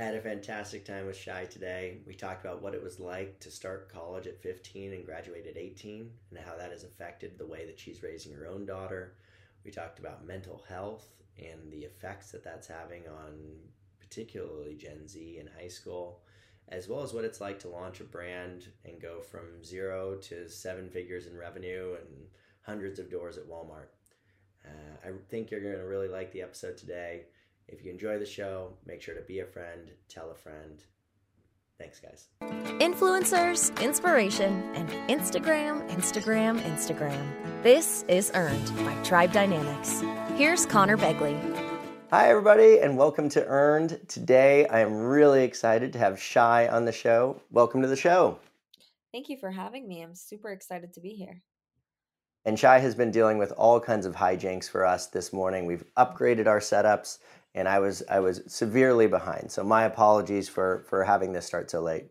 Had a fantastic time with Shai today. We talked about what it was like to start college at 15 and graduate at 18 and how that has affected the way that she's raising her own daughter. We talked about mental health and the effects that that's having on particularly Gen Z in high school, as well as what it's like to launch a brand and go from zero to seven figures in revenue and hundreds of doors at Walmart. Uh, I think you're going to really like the episode today. If you enjoy the show, make sure to be a friend, tell a friend. Thanks, guys. Influencers, inspiration, and Instagram, Instagram, Instagram. This is Earned by Tribe Dynamics. Here's Conor Begley. Hi, everybody, and welcome to Earned. Today, I am really excited to have Shai on the show. Welcome to the show. Thank you for having me. I'm super excited to be here. And Shai has been dealing with all kinds of hijinks for us this morning. We've upgraded our setups, and I was I was severely behind. So my apologies for for having this start so late.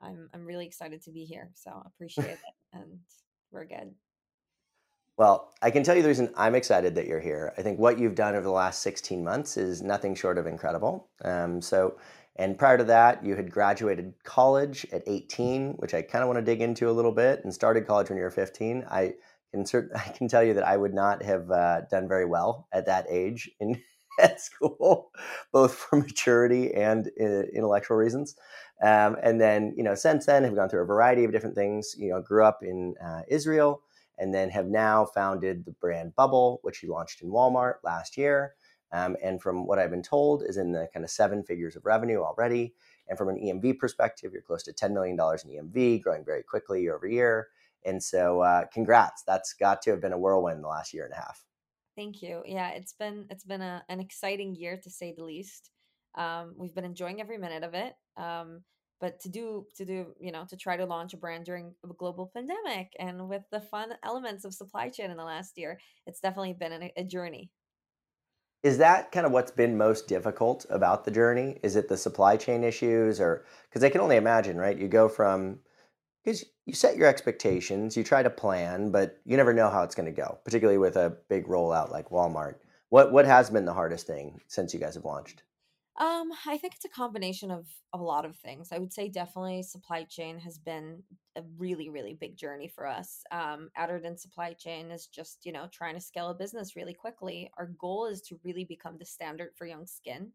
I'm I'm really excited to be here, so appreciate it, and we're good. Well, I can tell you the reason I'm excited that you're here. I think what you've done over the last 16 months is nothing short of incredible. Um, so, and prior to that, you had graduated college at 18, which I kind of want to dig into a little bit, and started college when you were 15. I can cert- I can tell you that I would not have uh, done very well at that age in at school, both for maturity and uh, intellectual reasons. Um, and then, you know, since then, have gone through a variety of different things. You know, grew up in uh, Israel and then have now founded the brand Bubble, which he launched in Walmart last year. Um, and from what I've been told, is in the kind of seven figures of revenue already. And from an EMV perspective, you're close to $10 million in EMV, growing very quickly year over year. And so, uh, congrats! That's got to have been a whirlwind the last year and a half. Thank you. Yeah, it's been it's been a, an exciting year to say the least. Um, we've been enjoying every minute of it. Um, but to do to do you know to try to launch a brand during a global pandemic and with the fun elements of supply chain in the last year it's definitely been a, a journey is that kind of what's been most difficult about the journey is it the supply chain issues or because i can only imagine right you go from because you set your expectations you try to plan but you never know how it's going to go particularly with a big rollout like walmart what what has been the hardest thing since you guys have launched um, I think it's a combination of a lot of things. I would say definitely supply chain has been a really, really big journey for us. Um, than supply chain is just, you know, trying to scale a business really quickly. Our goal is to really become the standard for young skin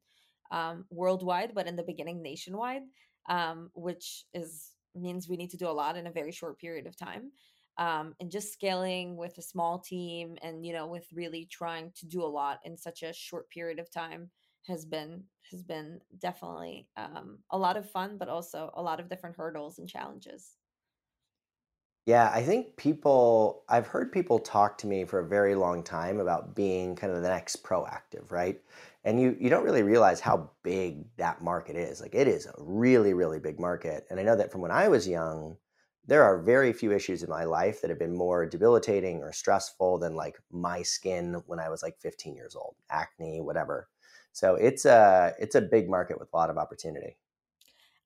um, worldwide, but in the beginning nationwide, um, which is means we need to do a lot in a very short period of time. Um, and just scaling with a small team and you know with really trying to do a lot in such a short period of time has been has been definitely um, a lot of fun, but also a lot of different hurdles and challenges. Yeah, I think people, I've heard people talk to me for a very long time about being kind of the next Proactiv, right? And you, you don't really realize how big that market is. Like, it is a really, really big market. And I know that from when I was young, there are very few issues in my life that have been more debilitating or stressful than like my skin when I was like 15 years old, acne, whatever. So it's a it's a big market with a lot of opportunity.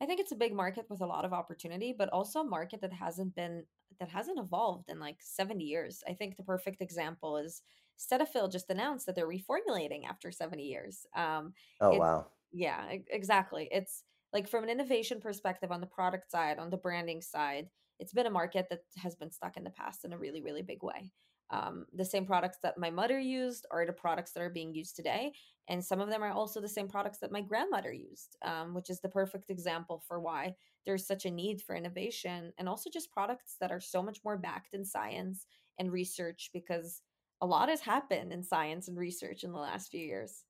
I think it's a big market with a lot of opportunity, but also a market that hasn't been that hasn't evolved in like 70 years. I think the perfect example is Cetaphil just announced that they're reformulating after 70 years. Um, oh wow! Yeah, exactly. It's like from an innovation perspective on the product side, on the branding side, it's been a market that has been stuck in the past in a really, really big way. Um, the same products that my mother used are the products that are being used today and some of them are also the same products that my grandmother used um, which is the perfect example for why there's such a need for innovation and also just products that are so much more backed in science and research because a lot has happened in science and research in the last few years.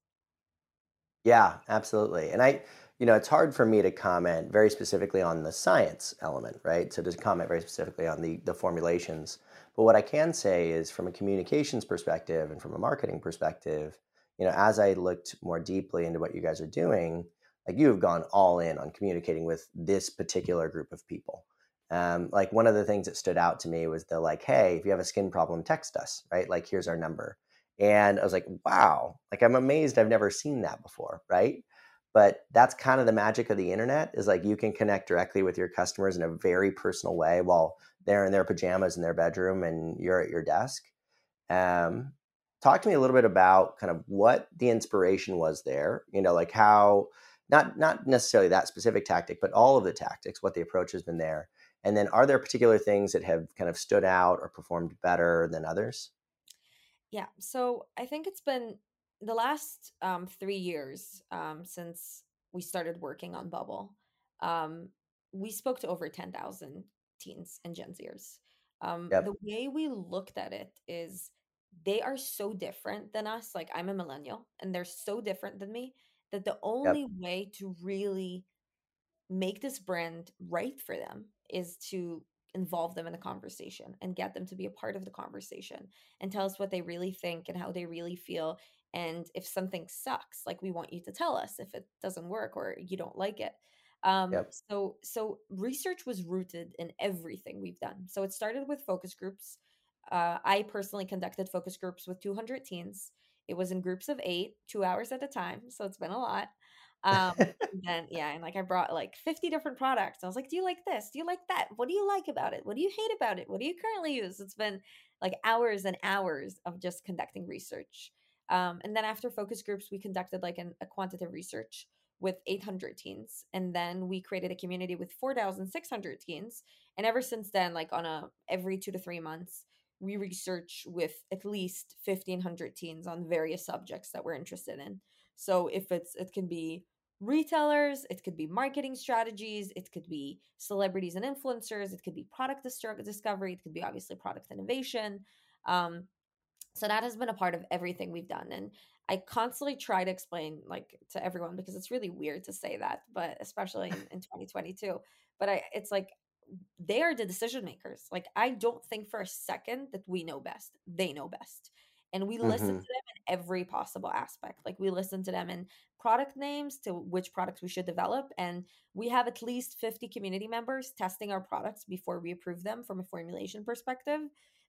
Yeah absolutely and i you know it's hard for me to comment very specifically on the science element right? So to comment very specifically on the the formulations but what i can say is from a communications perspective and from a marketing perspective you know, as I looked more deeply into what you guys are doing, like you have gone all in on communicating with this particular group of people. Um, like one of the things that stood out to me was the like, hey, if you have a skin problem, text us, right? Like here's our number. And I was like, wow, like I'm amazed I've never seen that before, right? But that's kind of the magic of the internet is like you can connect directly with your customers in a very personal way while they're in their pajamas in their bedroom and you're at your desk. Um, talk to me a little bit about kind of what the inspiration was there you know like how not not necessarily that specific tactic, but all of the tactics, what the approach has been there. And then are there particular things that have kind of stood out or performed better than others? Yeah. So I think it's been the last um, three years um, since we started working on Bubble. Um, we spoke to over 10,000 teens and Gen Zers. Um, Yep. the way we looked at it is they are so different than us. Like, I'm a millennial and they're so different than me that the Yep. only way to really make this brand right for them is to involve them in the conversation and get them to be a part of the conversation and tell us what they really think and how they really feel and if something sucks like we want you to tell us if it doesn't work or you don't like it um Yep. so so research was rooted in everything we've done so it started with focus groups uh, i personally conducted focus groups with 200 teens it was in groups of eight two hours at a time so it's been a lot um and then yeah, and like I brought like 50 different products. I was like, "Do you like this? Do you like that? What do you like about it? What do you hate about it? What do you currently use?" It's been like hours and hours of just conducting research. Um, and then after focus groups, we conducted like an, a quantitative research with 800 teens, and then we created a community with 4,600 teens. And ever since then, like on a every two to three months, we research with at least 1,500 teens on various subjects that we're interested in. So if it's it can be retailers, it could be marketing strategies, it could be celebrities and influencers, it could be product discovery, it could be obviously product innovation. Um, so that has been a part of everything we've done. And I constantly try to explain like to everyone because it's really weird to say that, but especially in, in 2022. But I it's like they are the decision makers. Like I don't think for a second that we know best. They know best. And we listen to hmm them in every possible aspect. Like we listen to them in product names to which products we should develop. And we have at least 50 community members testing our products before we approve them from a formulation perspective.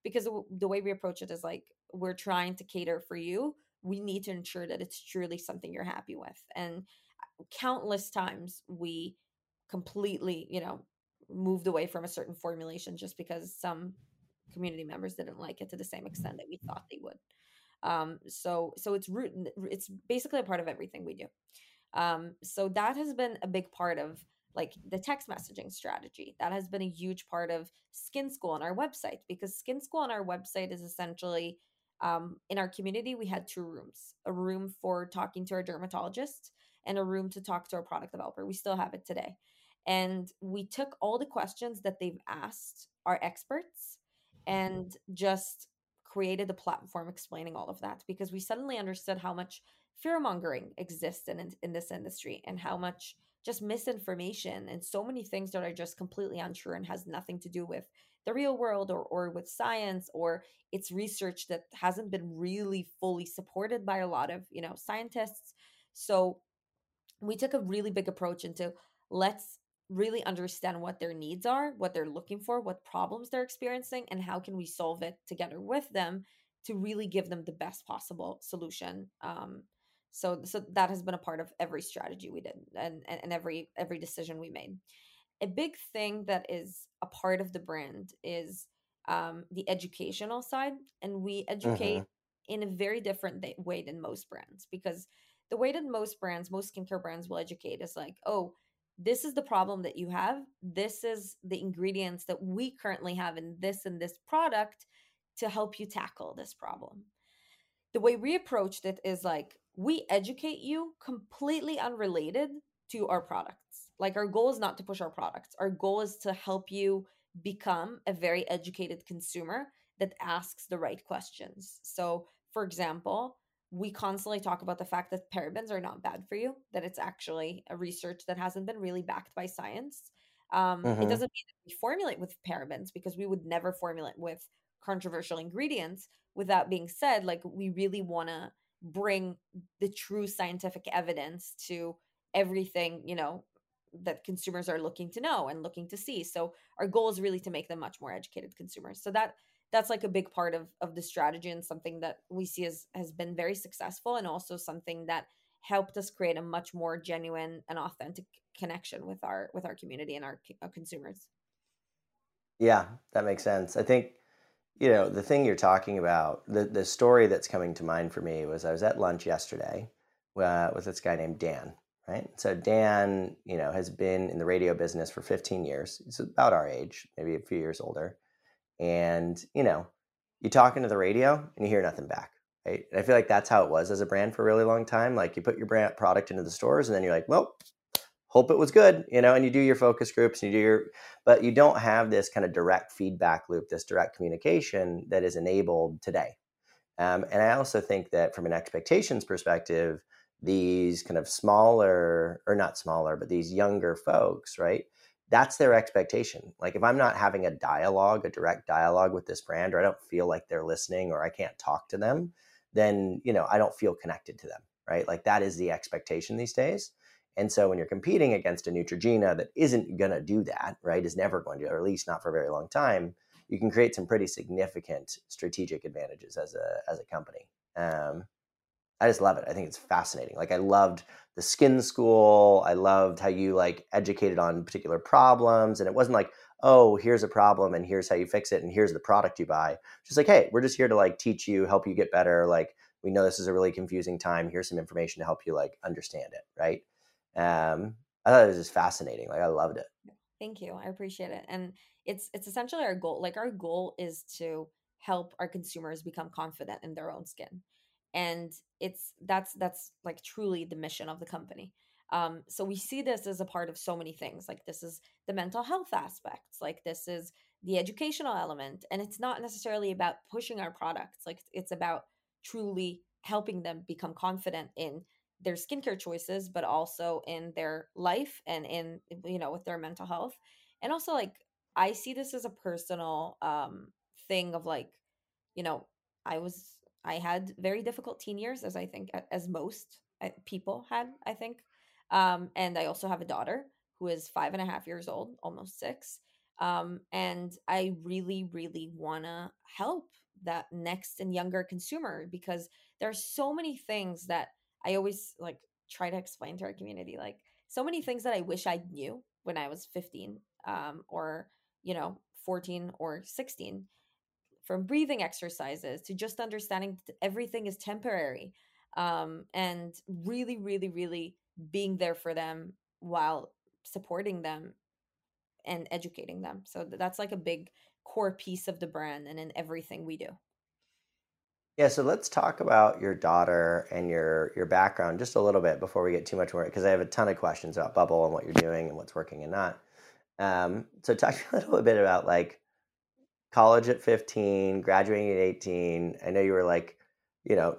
Because the way we approach it is like we're trying to cater for you. We need to ensure that it's truly something you're happy with. And countless times we completely, you know, moved away from a certain formulation just because some community members didn't like it to the same extent that we thought they would. Um, so so it's root it's basically a part of everything we do. Um, so that has been a big part of like the text messaging strategy. That has been a huge part of Skin School on our website because Skin School on our website is essentially um, in our community, we had two rooms a room for talking to our dermatologist and a room to talk to our product developer. We still have it today. And we took all the questions that they've asked our experts and just created a platform explaining all of that because we suddenly understood how much fear mongering exists in, in this industry and how much just misinformation and so many things that are just completely untrue and has nothing to do with the real world or, or with science or it's research that hasn't been really fully supported by a lot of you know scientists so we took a really big approach into let's really understand what their needs are, what they're looking for, what problems they're experiencing, and how can we solve it together with them to really give them the best possible solution. Um, so, so that has been a part of every strategy we did and, and, every every decision we made. A big thing that is a part of the brand is um, the educational side, and we educate hmm in a very different way than most brands because the way that most brands, most skincare brands will educate is like, oh, this is the problem that you have. This is the ingredients that we currently have in this and this product to help you tackle this problem. The way we approached it is like we educate you completely unrelated to our products. Like our goal is not to push our products. Our goal is to help you become a very educated consumer that asks the right questions. So, for example, we constantly talk about the fact that parabens are not bad for you, that it's actually a research that hasn't been really backed by science. Um, it hmm doesn't mean that we formulate with parabens because we would never formulate with controversial ingredients. With that being said, like we really want to bring the true scientific evidence to everything, you know, that consumers are looking to know and looking to see. So our goal is really to make them much more educated consumers. So that that's like a big part of of the strategy and something that we see as has been very successful and also something that helped us create a much more genuine and authentic connection with our with our community and our, our consumers. Yeah, that makes sense. I think, you know, the thing you're talking about, the, the story that's coming to mind for me was I was at lunch yesterday uh, with this guy named Dan. Right? So Dan, you know, has been in the radio business for 15 years. He's about our age, maybe a few years older. And, you know, you talk into the radio and you hear nothing back. Right. And I feel like that's how it was as a brand for a really long time. Like you put your brand product into the stores and then you're like, well, hope it was good, you know, and you do your focus groups and you do your, but you don't have this kind of direct feedback loop, this direct communication that is enabled today. Um, and I also think that from an expectations perspective, these kind of smaller, or not smaller, but these younger folks, right? That's their expectation. Like if I'm not having a dialogue, a direct dialogue with this brand, or I don't feel like they're listening or I can't talk to them, then, you know, I don't feel connected to them, right? Like that is the expectation these days. And so when you're competing against a Neutrogena that isn't going to do that, right, is never going to, or at least not for a very long time, you can create some pretty significant strategic advantages as a as a company. Um, I just love it. I think it's fascinating. Like I loved the skin school. I loved how you like educated on particular problems, and it wasn't like, oh, here's a problem and here's how you fix it and here's the product you buy. Just like, hey, we're just here to like teach you, help you get better. Like we know this is a really confusing time. Here's some information to help you like understand it, right? Um, I thought it was just fascinating. Like I loved it. Thank you. I appreciate it. And it's it's essentially our goal. Like our goal is to help our consumers become confident in their own skin. And it's that's that's like truly the mission of the company. Um, so we see this as a part of so many things. Like this is the mental health aspects. Like this is the educational element. And it's not necessarily about pushing our products. Like it's about truly helping them become confident in their skincare choices but also in their life and in you know with their mental health and also like i see this as a personal um thing of like you know i was i had very difficult teen years as i think as most uh, people had i think um and i also have a daughter who is five and a half years old almost six um and i really really want to help that next and younger consumer because there are so many things that I always like try to explain to our community like so many things that I wish I knew when I was 15 um, or you know 14 or 16 from breathing exercises to just understanding that everything is temporary um, and really really really being there for them while supporting them and educating them so that's like a big core piece of the brand and in everything we do yeah, so let's talk about your daughter and your your background just a little bit before we get too much more because I have a ton of questions about Bubble and what you're doing and what's working and not. Um, so talk a little bit about like college at 15, graduating at 18. I know you were like, you know,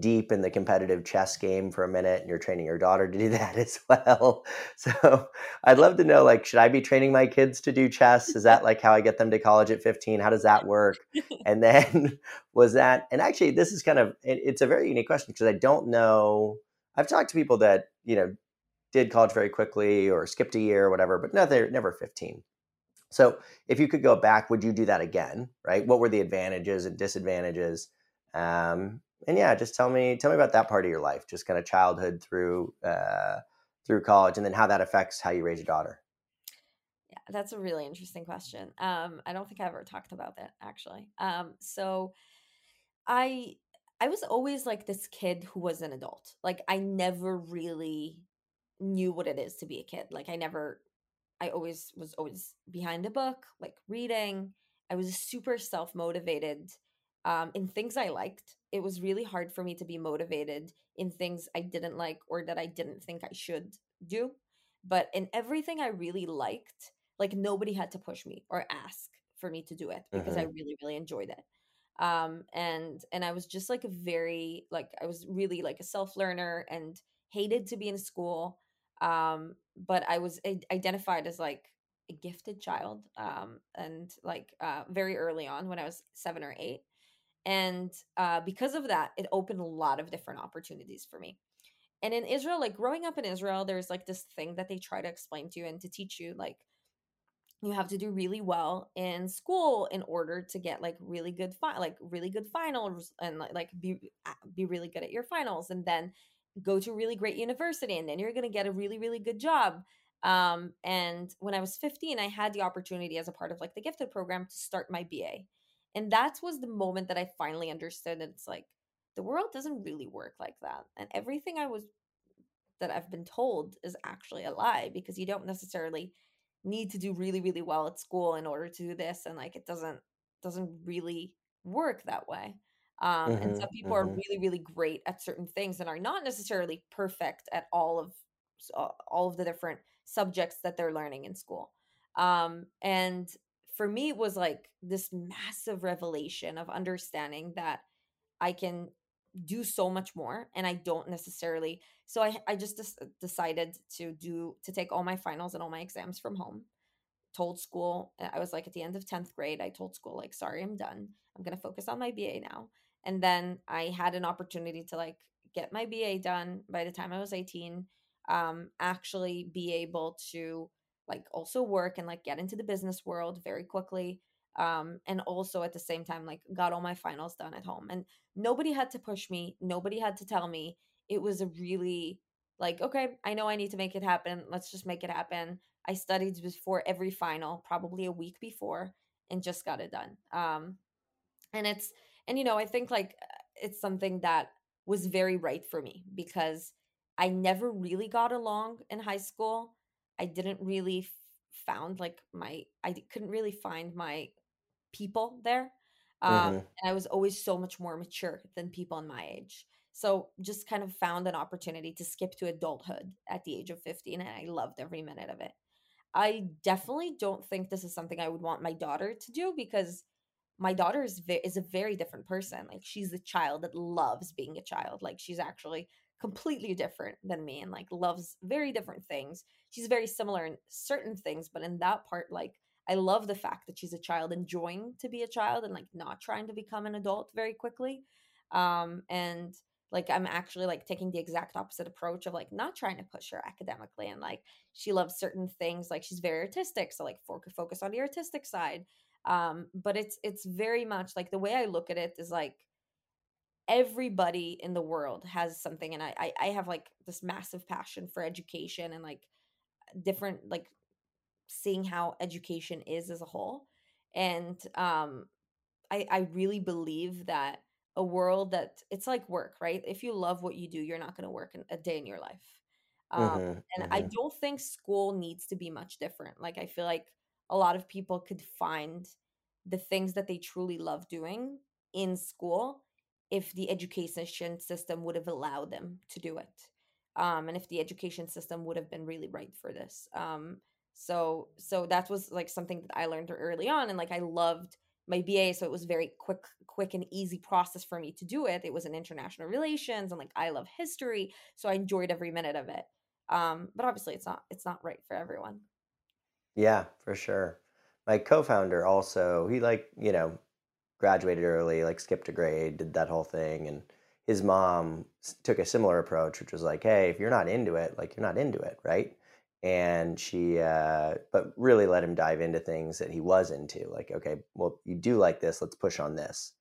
deep in the competitive chess game for a minute and you're training your daughter to do that as well. So I'd love to know like should I be training my kids to do chess? Is that like how I get them to college at 15? How does that work? And then was that and actually this is kind of it's a very unique question because I don't know I've talked to people that, you know, did college very quickly or skipped a year or whatever, but no, they're never 15. So if you could go back, would you do that again? Right? What were the advantages and disadvantages? Um, and yeah, just tell me tell me about that part of your life, just kind of childhood through uh, through college, and then how that affects how you raise your daughter. Yeah, that's a really interesting question. Um, I don't think I ever talked about that actually. Um, so I I was always like this kid who was an adult. Like I never really knew what it is to be a kid. Like I never I always was always behind a book, like reading. I was super self-motivated um, in things I liked. It was really hard for me to be motivated in things I didn't like or that I didn't think I should do. But in everything I really liked, like nobody had to push me or ask for me to do it because mm-hmm. I really, really enjoyed it. Um, and and I was just like a very like I was really like a self learner and hated to be in school. Um, but I was identified as like a gifted child um, and like uh, very early on when I was seven or eight and uh, because of that it opened a lot of different opportunities for me. And in israel like growing up in israel there's like this thing that they try to explain to you and to teach you like you have to do really well in school in order to get like really good fi- like really good finals and like, be be really good at your finals and then go to a really great university and then you're going to get a really really good job um and when i was 15 i had the opportunity as a part of like the gifted program to start my ba and that was the moment that I finally understood that it's like the world doesn't really work like that. And everything I was that I've been told is actually a lie because you don't necessarily need to do really really well at school in order to do this and like it doesn't doesn't really work that way um, and Mm-hmm. some people are Mm-hmm. really really great at certain things and are not necessarily perfect at all of all of the different subjects that they're learning in school um, and for me it was like this massive revelation of understanding that i can do so much more and i don't necessarily so i i just des- decided to do to take all my finals and all my exams from home told school uh, i was like at the end of 10th grade i told school like sorry i'm done i'm going to focus on my ba now and then i had an opportunity to like get my ba done by the time i was 18 um actually be able to like also work and like get into the business world very quickly um and also at the same time like got all my finals done at home and nobody had to push me nobody had to tell me it was a really like okay i know i need to make it happen let's just make it happen I studied before every final, probably a week before, and just got it done. Um, and it's and you know, I think like uh, it's something that was very right for me because I never really got along in high school. I didn't really found like my I couldn't really find my people there. Um, Mm-hmm. and I was always so much more mature than people in my age. So just kind of found an opportunity to skip to adulthood at the age of 15 and I loved every minute of it. I definitely don't think this is something I would want my daughter to do because my daughter is ve- is a very different person. Like she's a child that loves being a child. Like she's actually completely different than me and like loves very different things. She's very similar in certain things, but in that part like I love the fact that she's a child enjoying to be a child and like not trying to become an adult very quickly. Um and like I'm actually like taking the exact opposite approach of like not trying to push her academically and like she loves certain things like she's very artistic so like focus on the artistic side um but it's it's very much like the way i look at it is like everybody in the world has something and I, I i have like this massive passion for education and like different like seeing how education is as a whole and um I, I really believe that a world that it's like work, right? If you love what you do, you're not going to work in, a day in your life. Um, Mm-hmm. and I Mm-hmm. don't think school needs to be much different. Like, I feel like a lot of people could find the things that they truly love doing in school if the education system would have allowed them to do it. Um, and if the education system would have been really right for this. Um, so, so that was like something that I learned early on. And like, I loved my BA, so it was very quick, quick and easy process for me to do it. It was in international relations and like I love history, so I enjoyed every minute of it. Um, but obviously, it's not it's not right for everyone. Yeah, for sure. My co-founder also, he like, you know, graduated early, like skipped a grade, did that whole thing, and his mom took a similar approach, which was like, hey, if you're not into it, like you're not into it, right? And she, uh, but really let him dive into things that he was into. Like, okay, well, you do like this, let's push on this.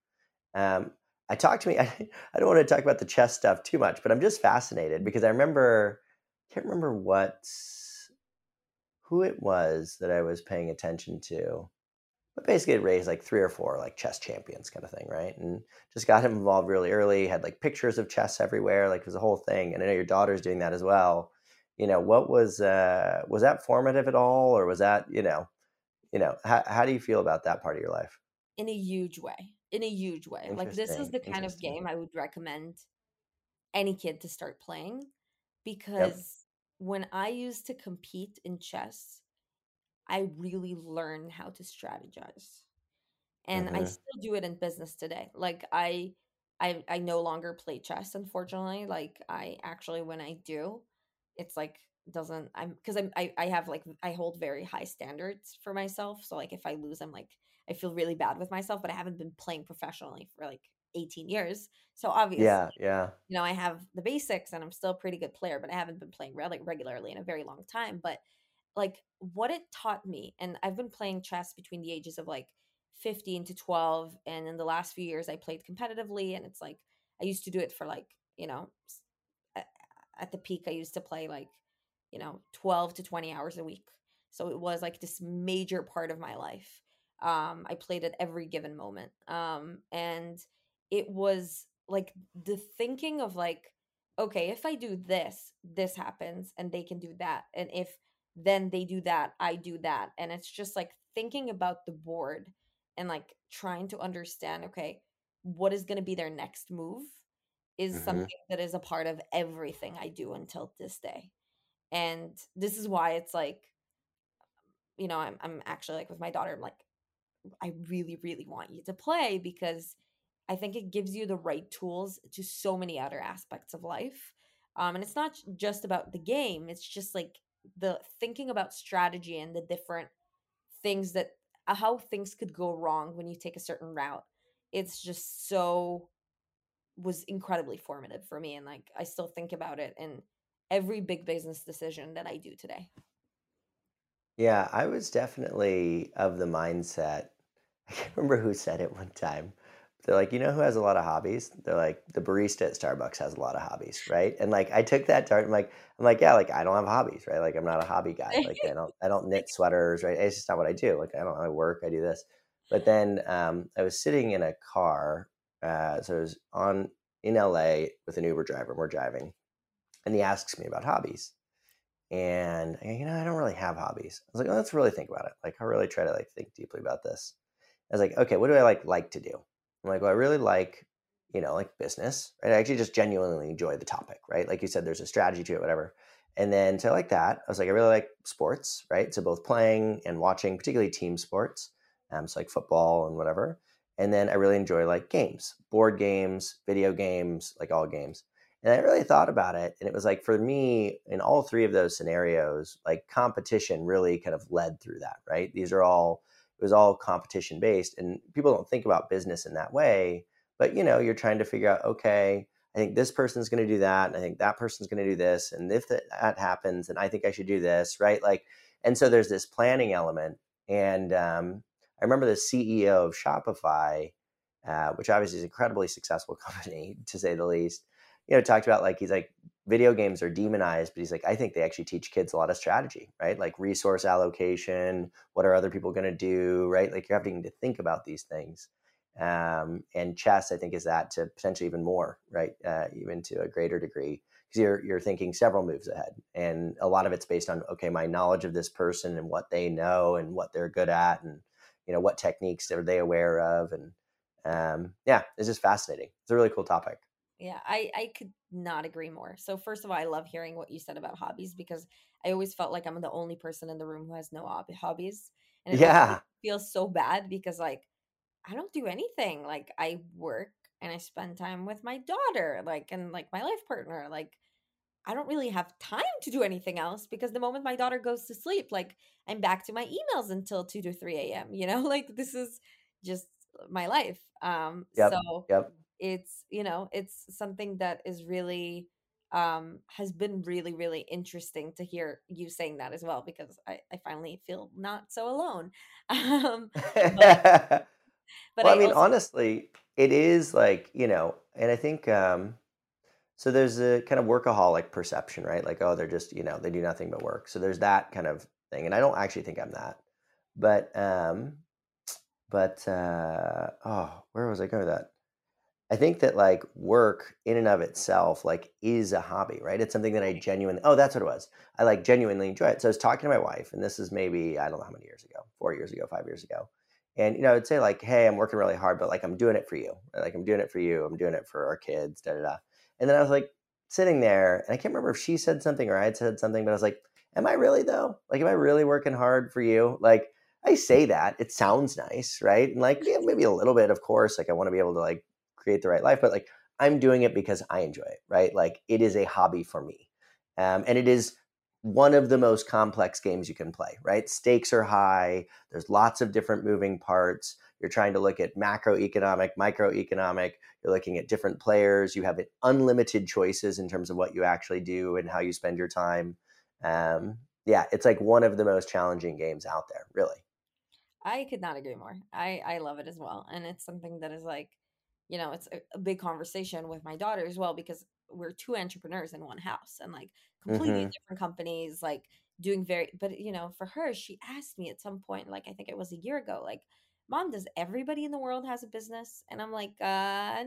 Um, I talked to me. I, I don't want to talk about the chess stuff too much, but I'm just fascinated because I remember, can't remember what, who it was that I was paying attention to. But basically, it raised like three or four like chess champions kind of thing, right? And just got him involved really early. Had like pictures of chess everywhere, like it was a whole thing. And I know your daughter's doing that as well. You know, what was uh, was that formative at all, or was that you know, you know, how how do you feel about that part of your life? in a huge way. In a huge way. Like this is the kind of game I would recommend any kid to start playing Yep. When I used to compete in chess, I really learned how to strategize. and I Mm-hmm. still do it in business today. Like I I I no longer play chess unfortunately. Like I actually when I do, it's like doesn't I'm because I'm I, I have like I hold very high standards for myself. So like if I lose, I'm like I feel really bad with myself, but I haven't been playing professionally for like 18 years. So obviously, Yeah, yeah. you know, I have the basics and I'm still a pretty good player, but I haven't been playing reg- regularly in a very long time. But like what it taught me and i've been playing chess between the ages of like 15 to 12 and in the last few years i played competitively and it's like i used to do it for like you know at the peak i used to play like you know 12 to 20 hours a week so it was like this major part of my life um i played at every given moment um and it was like the thinking of like okay, if I do this, this happens and they can do that. And if then they do that, I do that. And it's just like thinking about the board and like trying to understand, okay, what is going to be their next move is hmm something that is a part of everything I do until this day. And this is why it's like, you know, I'm I'm actually like with my daughter, I'm like, I really, really want you to play because I think it gives you the right tools to so many other aspects of life. Um, and it's not just about the game, it's just like the thinking about strategy and the different things that uh, how things could go wrong when you take a certain route. It's just so was incredibly formative for me and like I still think about it in every big business decision that I do today. Yeah, I was definitely of the mindset. I can't remember who said it one time. They're like, you know who has a lot of hobbies? They're like, the barista at Starbucks has a lot of hobbies, right? And like, I took that to heart. I'm like, I'm like, yeah, like I don't have hobbies, right? Like, I'm not a hobby guy. Like, I don't, I don't knit sweaters, right? It's just not what I do. Like, I don't, I work, I do this. But then um, I was sitting in a car, uh, so I was on in LA with an Uber driver. And We're driving, and he asks me about hobbies, and you know, I don't really have hobbies. I was like, oh, let's really think about it. Like, I really try to like think deeply about this. I was like, okay, what do I like like to do? I'm like, well, I really like, you know, like business, right? I actually just genuinely enjoy the topic, right? Like you said, there's a strategy to it, whatever. And then so like that. I was like, I really like sports, right? So both playing and watching, particularly team sports, um, so like football and whatever. And then I really enjoy like games, board games, video games, like all games. And I really thought about it. And it was like for me, in all three of those scenarios, like competition really kind of led through that, right? These are all, it was all competition based. And people don't think about business in that way. But, you know, you're trying to figure out, okay, I think this person's going to do that. And I think that person's going to do this. And if that, that happens, and I think I should do this, right? Like, and so there's this planning element. And um, I remember the CEO of Shopify, uh, which obviously is an incredibly successful company to say the least you know, talked about like he's like video games are demonized, but he's like, I think they actually teach kids a lot of strategy, right? Like resource allocation, what are other people going to do, right? Like you're having to think about these things. Um, and chess, I think, is that to potentially even more, right? Uh, even to a greater degree, because you're you're thinking several moves ahead, and a lot of it's based on okay, my knowledge of this person and what they know and what they're good at, and you know what techniques are they aware of, and um, yeah, it's just fascinating. It's a really cool topic. Yeah, I I could not agree more. So first of all, I love hearing what you said about hobbies because I always felt like I'm the only person in the room who has no hob- hobbies, and it Yeah, feels so bad because like I don't do anything. Like I work and I spend time with my daughter, like and like my life partner. Like I don't really have time to do anything else because the moment my daughter goes to sleep, like I'm back to my emails until two to three a.m. You know, like this is just my life. Um, yep, so yep. It's you know it's something that is really um has been really really interesting to hear you saying that as well because i i finally feel not so alone um but but Well, I i mean, also honestly, it is like, you know, and I think um so there's a kind of workaholic perception, right? Like, oh, they're just, you know, they do nothing but work. So there's that kind of thing. And I don't actually think I'm that. But um but uh oh, where was I going with that? I think that like work in and of itself like is a hobby, right? It's something that I genuinely oh, that's what it was. I like genuinely enjoy it. So I was talking to my wife, and this is maybe, I don't know how many years ago, four years ago, five years ago. And you know, I'd say like, hey, I'm working really hard, but like I'm doing it for you. Like I'm doing it for you. I'm doing it for our kids, da da da. And then I was like sitting there, and I can't remember if she said something or I had said something, but I was like, Am I really though? Like, am I really working hard for you? Like I say that, it sounds nice, right? And like, yeah, maybe a little bit, of course. Like I want to be able to like create the right life, but like I'm doing it because I enjoy it, right? Like it is a hobby for me. Um, and it is one of the most complex games you can play, right? Stakes are high. There's lots of different moving parts. You're trying to look at macroeconomic, microeconomic. You're looking at different players. You have unlimited choices in terms of what you actually do and how you spend your time. Um, yeah, it's like one of the most challenging games out there, really. i could not agree more i i love it as well and it's something that is like you know it's a, a big conversation with my daughter as well because we're two entrepreneurs in one house and like completely hmm different companies like doing very but you know for her she asked me at some point like i think it was a year ago like mom does everybody in the world has a business? And i'm like uh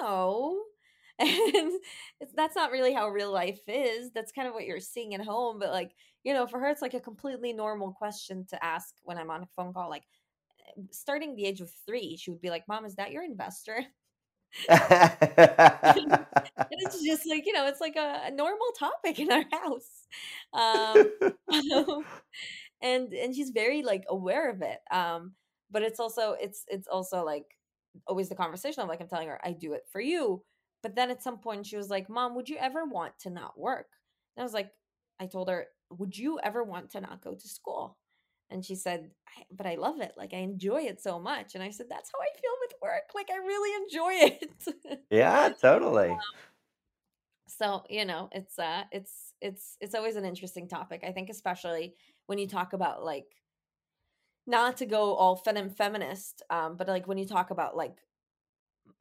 no. And it's, that's not really how real life is that's kind of what you're seeing at home but like you know for her it's like a completely normal question to ask when i'm on a phone call like starting the age of three she would be like mom is that your investor it's just like you know it's like a, a normal topic in our house. Um, and and she's very like aware of it um but it's also it's it's also like always the conversation of like i'm telling her i do it for you but then at some point she was like mom would you ever want to not work? And i was like i told her would you ever want to not go to school and she said but i love it like i enjoy it so much. And i said that's how i feel with work like i really enjoy it. Yeah totally. Um, so you know it's uh it's it's it's always an interesting topic i think especially when you talk about like not to go all fem- feminist um but like when you talk about like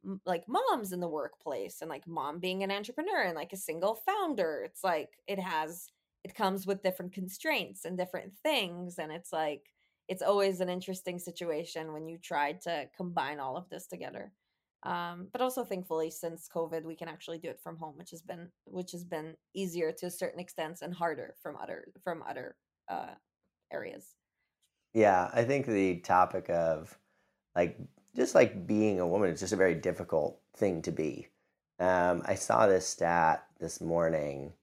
m- like moms in the workplace and like mom being an entrepreneur and like a single founder it's like it has it comes with different constraints and different things and it's like it's always an interesting situation when you try to combine all of this together. Um, but also thankfully since covid we can actually do it from home which has been which has been easier to a certain extent and harder from other from other uh, areas. Yeah i think the topic of like just like being a woman is just a very difficult thing to be. Um, i saw this stat this morning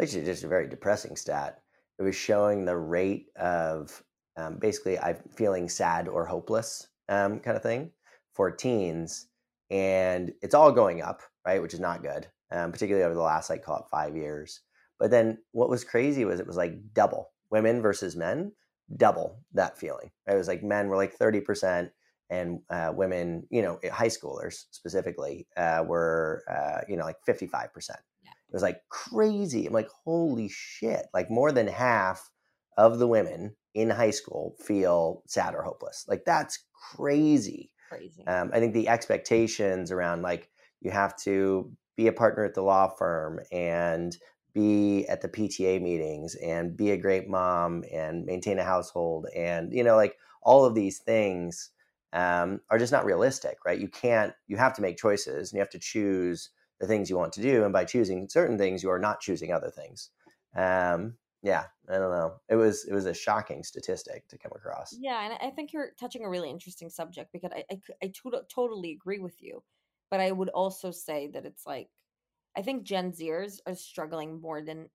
actually just a very depressing stat it was showing the rate of um, basically i'm feeling sad or hopeless um, kind of thing for teens and it's all going up, right? Which is not good, um, particularly over the last like call it five years. But then what was crazy was it was like double women versus men, double that feeling. It was like men were like thirty percent, and uh, women, you know, high schoolers specifically, uh, were uh, you know like fifty five percent. It was like crazy. I'm like, holy shit! Like more than half of the women in high school feel sad or hopeless. Like that's crazy. Crazy. Um, I think the expectations around like you have to be a partner at the law firm and be at the PTA meetings and be a great mom and maintain a household and you know like all of these things um, are just not realistic, right? You can't. You have to make choices and you have to choose the things you want to do, and by choosing certain things, you are not choosing other things. Um, yeah, I don't know. It was it was a shocking statistic to come across. Yeah, and I think you're touching a really interesting subject because I I, I to- totally agree with you, but I would also say that it's like I think Gen Zers are struggling more than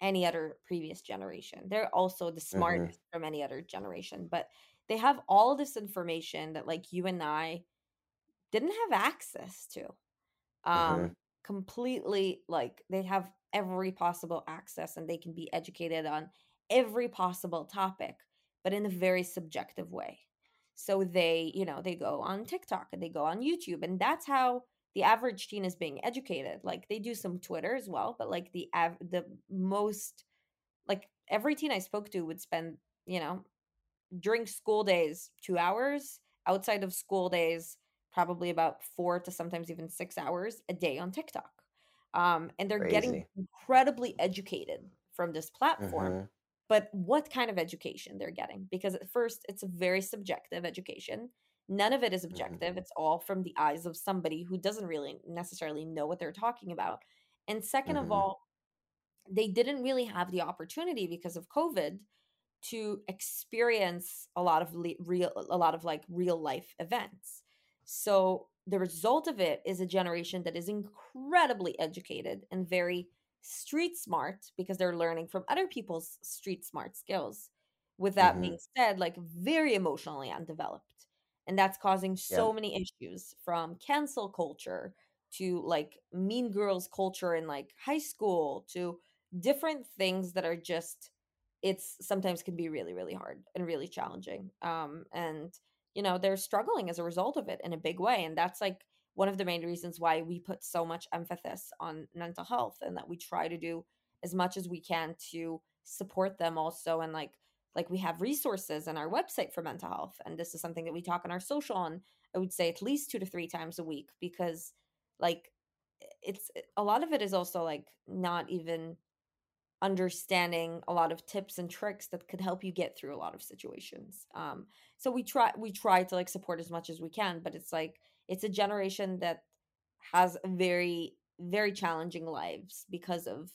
any other previous generation. They're also the smartest mm-hmm. from any other generation, but they have all this information that like you and I didn't have access to. Um mm-hmm. completely like they have every possible access and they can be educated on every possible topic, but in a very subjective way. So they, you know, they go on TikTok and they go on YouTube, and that's how the average teen is being educated. Like they do some Twitter as well, but like the av- the most like every teen I spoke to would spend, you know, during school days 2 hours, outside of school days probably about 4 to sometimes even 6 hours a day on TikTok um, and they're Crazy. getting incredibly educated from this platform. Mm-hmm. But what kind of education they're getting? Because at first, it's a very subjective education. None of it is objective. Mm-hmm. It's all from the eyes of somebody who doesn't really necessarily know what they're talking about. And 2nd mm-hmm. of all, they didn't really have the opportunity because of COVID to experience a lot of le- real, a lot of like real life events. So the result of it is a generation that is incredibly educated and very street smart because they're learning from other people's street smart skills. With that mm-hmm. being said, like very emotionally undeveloped. And that's causing so yeah. many issues from cancel culture to like mean girls culture in like high school to different things that are just it's sometimes can be really really hard and really challenging um and you know they're struggling as a result of it in a big way and that's like one of the main reasons why we put so much emphasis on mental health and that we try to do as much as we can to support them also and like like we have resources on our website for mental health and this is something that we talk on our social on i would say at least two to three times a week because like it's a lot of it is also like not even understanding a lot of tips and tricks that could help you get through a lot of situations um so we try we try to like support as much as we can but it's like it's a generation that has very very challenging lives because of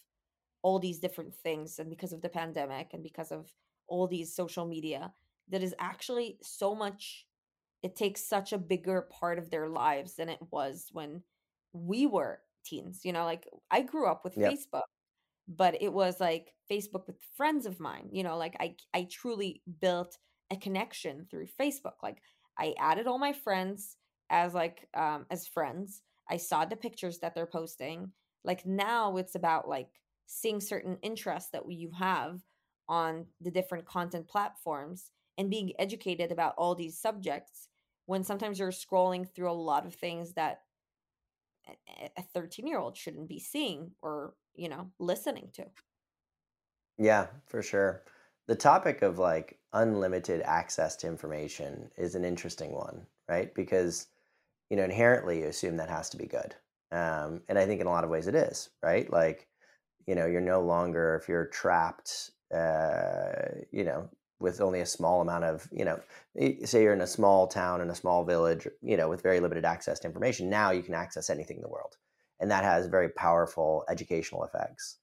all these different things and because of the pandemic and because of all these social media that is actually so much it takes such a bigger part of their lives than it was when we were teens you know like i grew up with Yep. facebook but it was like facebook with friends of mine you know like i i truly built a connection through facebook like i added all my friends as like um as friends i saw the pictures that they're posting like now it's about like seeing certain interests that you have on the different content platforms and being educated about all these subjects when sometimes you're scrolling through a lot of things that a- a 13 year old shouldn't be seeing or you know listening to Yeah, for sure. The topic of like unlimited access to information is an interesting one, right? Because, you know, inherently you assume that has to be good. Um, and I think in a lot of ways it is, right? Like, you know, you're no longer, if you're trapped, uh, you know, with only a small amount of, you know, say you're in a small town in a small village, you know, with very limited access to information, now you can access anything in the world. And that has very powerful educational effects.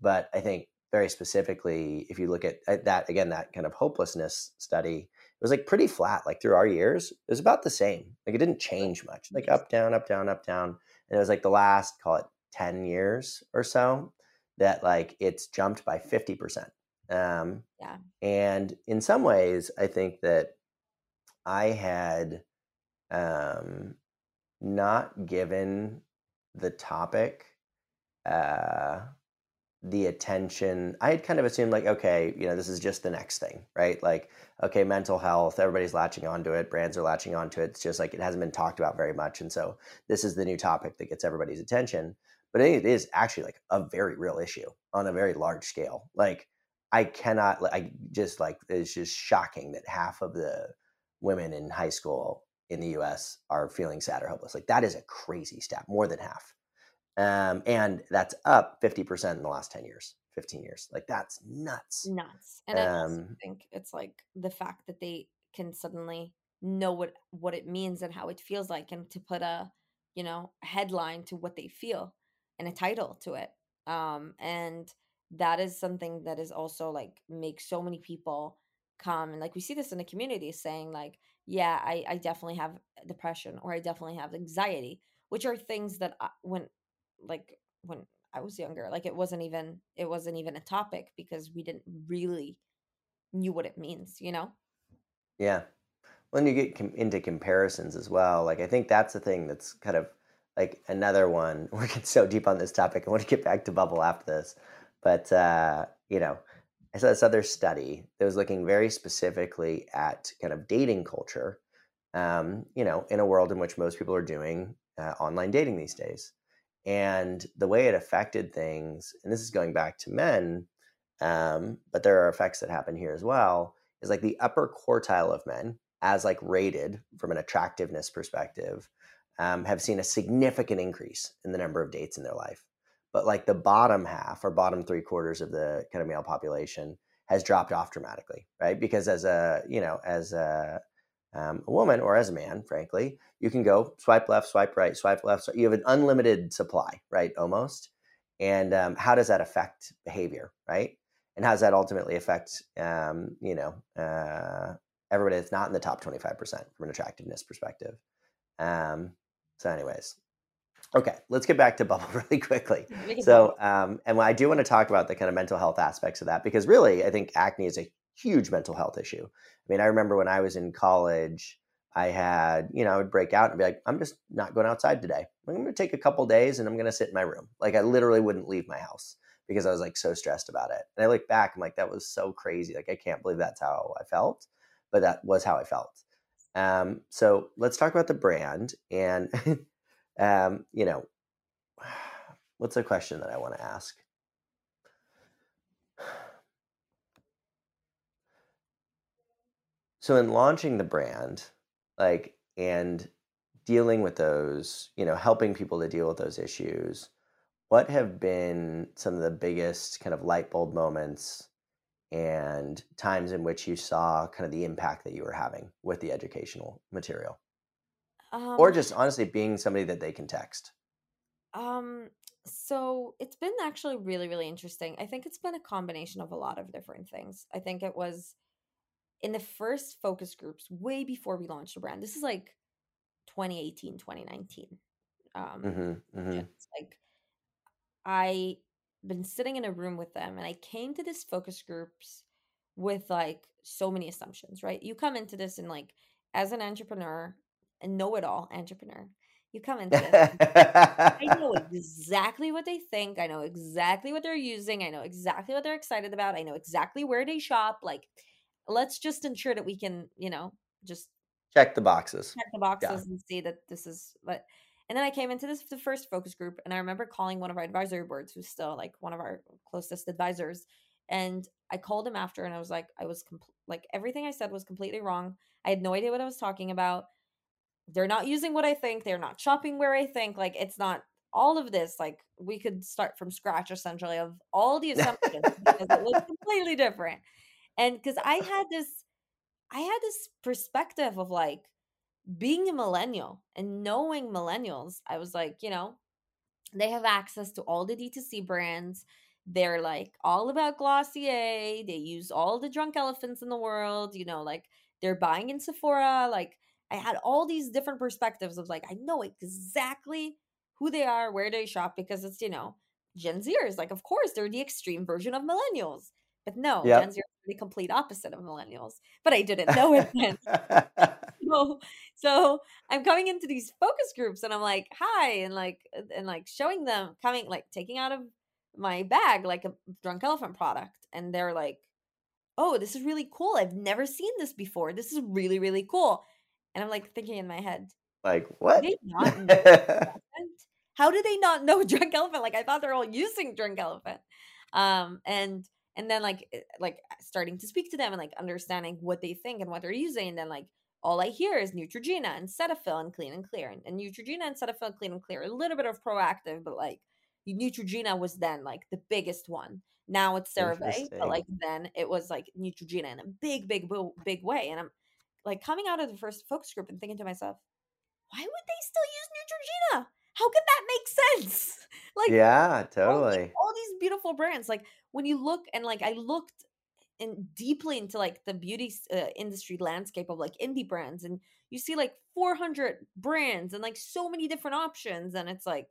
But I think very specifically, if you look at, at that again, that kind of hopelessness study, it was like pretty flat. Like through our years, it was about the same. Like it didn't change much. Like up, down, up, down, up, down. And it was like the last, call it ten years or so, that like it's jumped by fifty percent. Um, yeah and in some ways, I think that I had um, not given the topic uh, the attention. I had kind of assumed, like, okay, you know, this is just the next thing, right? Like, okay, mental health, everybody's latching onto it, brands are latching onto it. It's just like it hasn't been talked about very much. And so this is the new topic that gets everybody's attention. But it is actually like a very real issue on a very large scale. Like, I cannot, I just like, it's just shocking that half of the women in high school in the US are feeling sad or hopeless. Like, that is a crazy stat, more than half. Um, and that's up 50% in the last 10 years, 15 years. Like, that's nuts. nuts and i Um, think it's like the fact that they can suddenly know what what it means and how it feels like and to put a you know headline to what they feel and a title to it um and that is something that is also like makes so many people come and like we see this in the community saying like yeah i i definitely have depression or i definitely have anxiety which are things that I, when like when i was younger like it wasn't even it wasn't even a topic because we didn't really knew what it means you know Yeah. When you get com- into comparisons as well, like I think that's the thing that's kind of like another one. We're getting so deep on this topic. I want to get back to bubble after this, but uh, you know, I saw this other study that was looking very specifically at kind of dating culture. Um, you know, in a world in which most people are doing uh, online dating these days, and the way it affected things. And this is going back to men, um, but there are effects that happen here as well is like the upper quartile of men as like rated from an attractiveness perspective um, have seen a significant increase in the number of dates in their life but like the bottom half or bottom three quarters of the kind of male population has dropped off dramatically right? Because as a you know as a, um, a woman or as a man frankly you can go swipe left swipe right swipe left so you have an unlimited supply right almost. And um, how does that affect behavior right? And how does that ultimately affect um, you know uh, everybody that's not in the top 25% from an attractiveness perspective? Um, so anyways okay let's get back to bubble really quickly so um, and i do want to talk about the kind of mental health aspects of that because really i think acne is a huge mental health issue i mean i remember when i was in college i had you know i would break out and be like i'm just not going outside today i'm going to take a couple days and i'm going to sit in my room like i literally wouldn't leave my house because I was like so stressed about it. And I look back, I'm like, that was so crazy. Like, I can't believe that's how I felt, but that was how I felt. Um, so let's talk about the brand. And, um, you know, what's a question that I want to ask? So, in launching the brand, like, and dealing with those, you know, helping people to deal with those issues, what have been some of the biggest kind of light bulb moments and times in which you saw kind of the impact that you were having with the educational material? Um, Or just honestly being somebody that they can text? Um, so it's been actually really, really interesting. I think it's been a combination of a lot of different things. I think it was in the first focus groups way before we launched the brand. This is like 2018, 2019. Um, Mm-hmm. Mm-hmm. just like I been sitting in a room with them and I came to this focus groups with like so many assumptions, right? You come into this and like as an entrepreneur and know it all entrepreneur, you come into this. I know exactly what they think. I know exactly what they're using. I know exactly what they're excited about. I know exactly where they shop. Like, let's just ensure that we can, you know, just Check the boxes. check the Yeah. boxes and see that this is what and then I came into this the first focus group and I remember calling one of our advisory boards who's still like one of our closest advisors and I called him after and I was like I was compl- like everything I said was completely wrong. I had no idea what I was talking about. They're not using what I think, they're not shopping where I think like it's not all of this like we could start from scratch essentially of all the assumptions because it was completely different. And cuz I had this I had this perspective of like being a millennial and knowing millennials, I was like, you know, they have access to all the D2C brands. They're like all about Glossier. They use all the drunk elephants in the world, you know, like they're buying in Sephora. Like I had all these different perspectives of like, I know exactly who they are, where they shop, because it's, you know, Gen Zers. Like, of course, they're the extreme version of millennials. But no, Gen Yep. Z are the complete opposite of millennials. But I didn't know it then. So, so I'm coming into these focus groups and I'm like, hi, and like uh, and like showing them coming like taking out of my bag like a drunk elephant product. And they're like, oh, this is really cool. I've never seen this before. This is really, really cool. And I'm like thinking in my head, like what? they not know? How do they not know drunk elephant? Like I thought they're all using drunk elephant. Um and and then like eh, like starting to speak to them and like understanding what they think and what they're using. And then like all I hear is Neutrogena and Cetaphil and Clean and Clear. And, and Neutrogena and Cetaphil and Clean and Clear. A little bit of Proactiv, but like Neutrogena was then like the biggest one. Now it's CeraVe, but like then it was like Neutrogena in a big, big, big way. And I'm like coming out of the first focus group and thinking to myself, why would they still use Neutrogena? How can that make sense? Like Yeah, all, these, totally. all these beautiful brands. Like when you look and like I looked in deeply into like the beauty uh, industry landscape of like indie brands, and you see like 400 brands and like so many different options, and it's like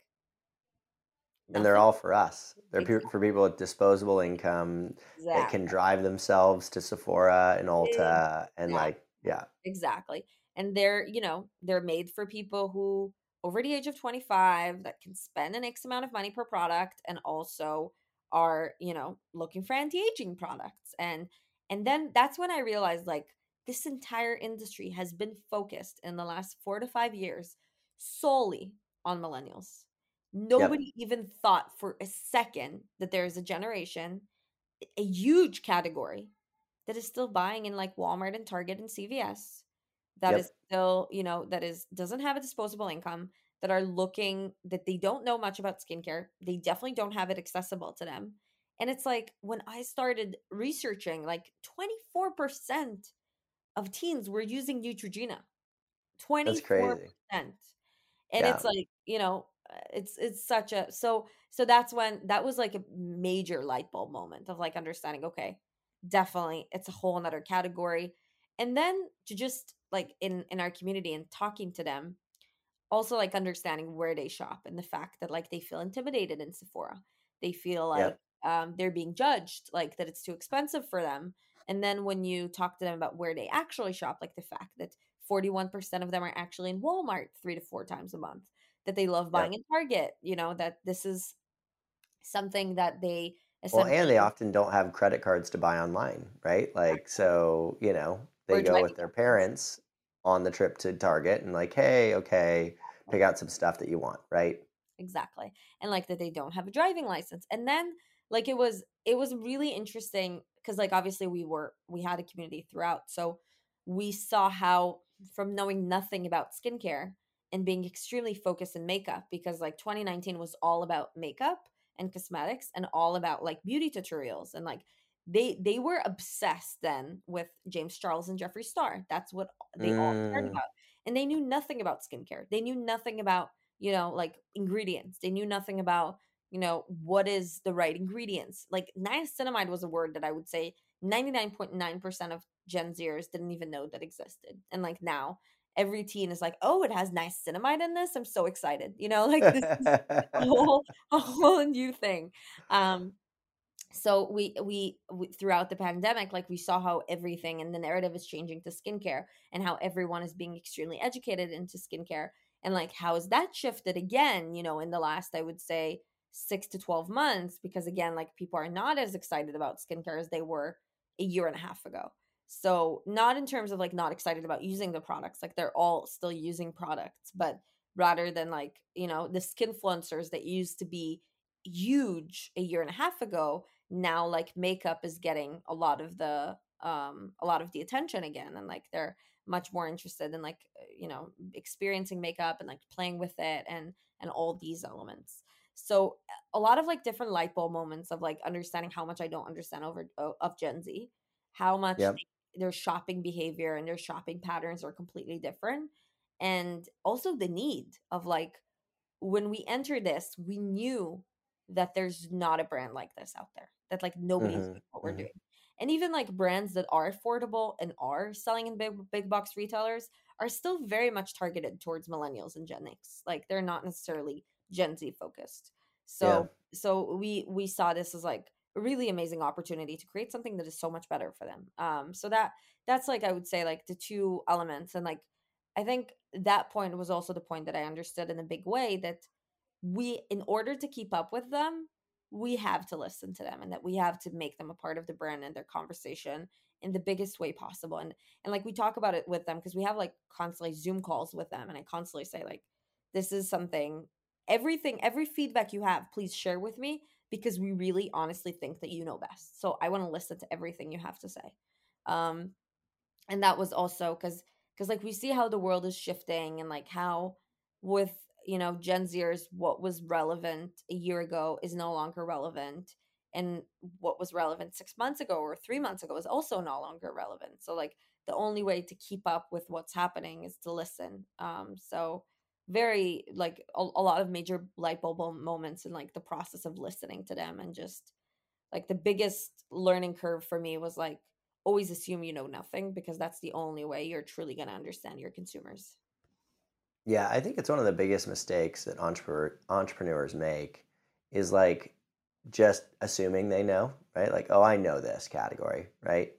And they're all for us. They're Exactly. for people with disposable income that can drive themselves to Sephora and Ulta and like yeah. Exactly. And they're, you know, they're made for people who over the age of 25 that can spend an X amount of money per product and also are, you know, looking for anti-aging products. And and then that's when I realized like this entire industry has been focused in the last 4 to 5 years solely on millennials. Yep. Nobody even thought for a second that there's a generation, a huge category that is still buying in like Walmart and Target and CVS that Yep. is still, you know, that is doesn't have a disposable income that are looking that they don't know much about skincare. They definitely don't have it accessible to them. And it's like when I started researching, like 24% of teens were using Neutrogena. 24%. crazy. And Yeah. it's like, you know, uh, it's it's such a so so that's when that was like a major light bulb moment of like understanding, okay, definitely it's a whole another category. And then to just like in in our community and talking to them, also like understanding where they shop and the fact that like they feel intimidated in Sephora. They feel like um, they're being judged, like that it's too expensive for them. And then when you talk to them about where they actually shop, like the fact that 41% of them are actually in Walmart three to four times a month, that they love buying in Target, you know, that this is something that they Well, and they often don't have credit cards to buy online, right? Like so, you know, they go with their parents on the trip to Target and like, "Hey, okay, pick out some stuff that you want," right? exactly and like that they don't have a driving license and then like it was it was really interesting because like obviously we were we had a community throughout so we saw how from knowing nothing about skincare and being extremely focused in makeup because like 2019 was all about makeup and cosmetics and all about like beauty tutorials and like they they were obsessed then with James Charles and Jeffree Star that's what they all cared Mm, about and they knew nothing about skincare they knew nothing about you know, like ingredients. They knew nothing about, you know, what is the right ingredients. Like niacinamide was a word that I would say 99.9% of Gen Zers didn't even know that existed. And like now, every teen is like, oh, it has niacinamide in this. I'm so excited. You know, like this is a whole, a whole new thing. Um, so we, we we throughout the pandemic like we saw how everything and the narrative is changing to skincare and how everyone is being extremely educated into skincare and like how has that shifted again you know in the last i would say 6 to 12 months because again like people are not as excited about skincare as they were a year and a half ago so not in terms of like not excited about using the products like they're all still using products but rather than like you know the skinfluencers that used to be huge a year and a half ago now like makeup is getting a lot of the um a lot of the attention again and like they're much more interested in like uh, you know experiencing makeup and like playing with it and and all these elements so a lot of like different light bulb moments of like understanding how much i don't understand over of gen z how much yep. Their shopping behavior and their shopping patterns are completely different and also the need of like when we enter this we knew that there's not a brand like this out there that like nobody's mm-hmm. doing what we're mm-hmm. doing and even like brands that are affordable and are selling in big big box retailers are still very much targeted towards millennials and gen x like they're not necessarily gen z focused so yeah. so we we saw this as like really amazing opportunity to create something that is so much better for them. Um so that that's like i would say like the two elements and like i think that point was also the point that i understood in a big way that we in order to keep up with them we have to listen to them and that we have to make them a part of the brand and their conversation in the biggest way possible and and like we talk about it with them because we have like constantly zoom calls with them and i constantly say like this is something everything every feedback you have please share with me because we really honestly think that you know best so i want to listen to everything you have to say um and that was also because because like we see how the world is shifting and like how with you know, Gen Zers, what was relevant a year ago is no longer relevant. And what was relevant six months ago or three months ago is also no longer relevant. So, like, the only way to keep up with what's happening is to listen. Um, so, very like a, a lot of major light bulb moments in like the process of listening to them and just like the biggest learning curve for me was like always assume you know nothing because that's the only way you're truly going to understand your consumers yeah, I think it's one of the biggest mistakes that entrepreneur, entrepreneurs make is like just assuming they know, right? Like, oh, I know this category, right?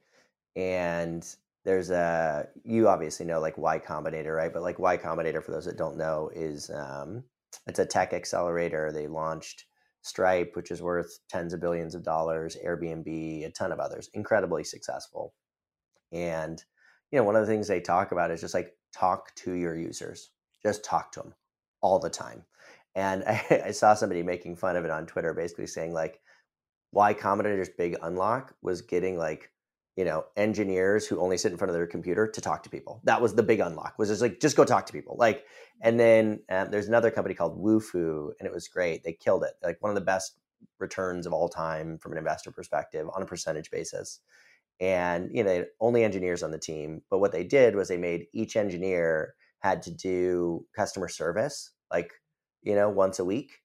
And there's a you obviously know like Y Combinator, right? But like Y Combinator, for those that don't know, is um, it's a tech accelerator. They launched Stripe, which is worth tens of billions of dollars, Airbnb, a ton of others, incredibly successful. And you know, one of the things they talk about is just like talk to your users, just talk to them all the time. And I, I saw somebody making fun of it on Twitter, basically saying like, Y Combinator's big unlock was getting like, you know, engineers who only sit in front of their computer to talk to people. That was the big unlock. Was just like just go talk to people. Like, and then um, there's another company called Wufoo, and it was great. They killed it. Like one of the best returns of all time from an investor perspective on a percentage basis. And you know, only engineers on the team. But what they did was they made each engineer had to do customer service like you know once a week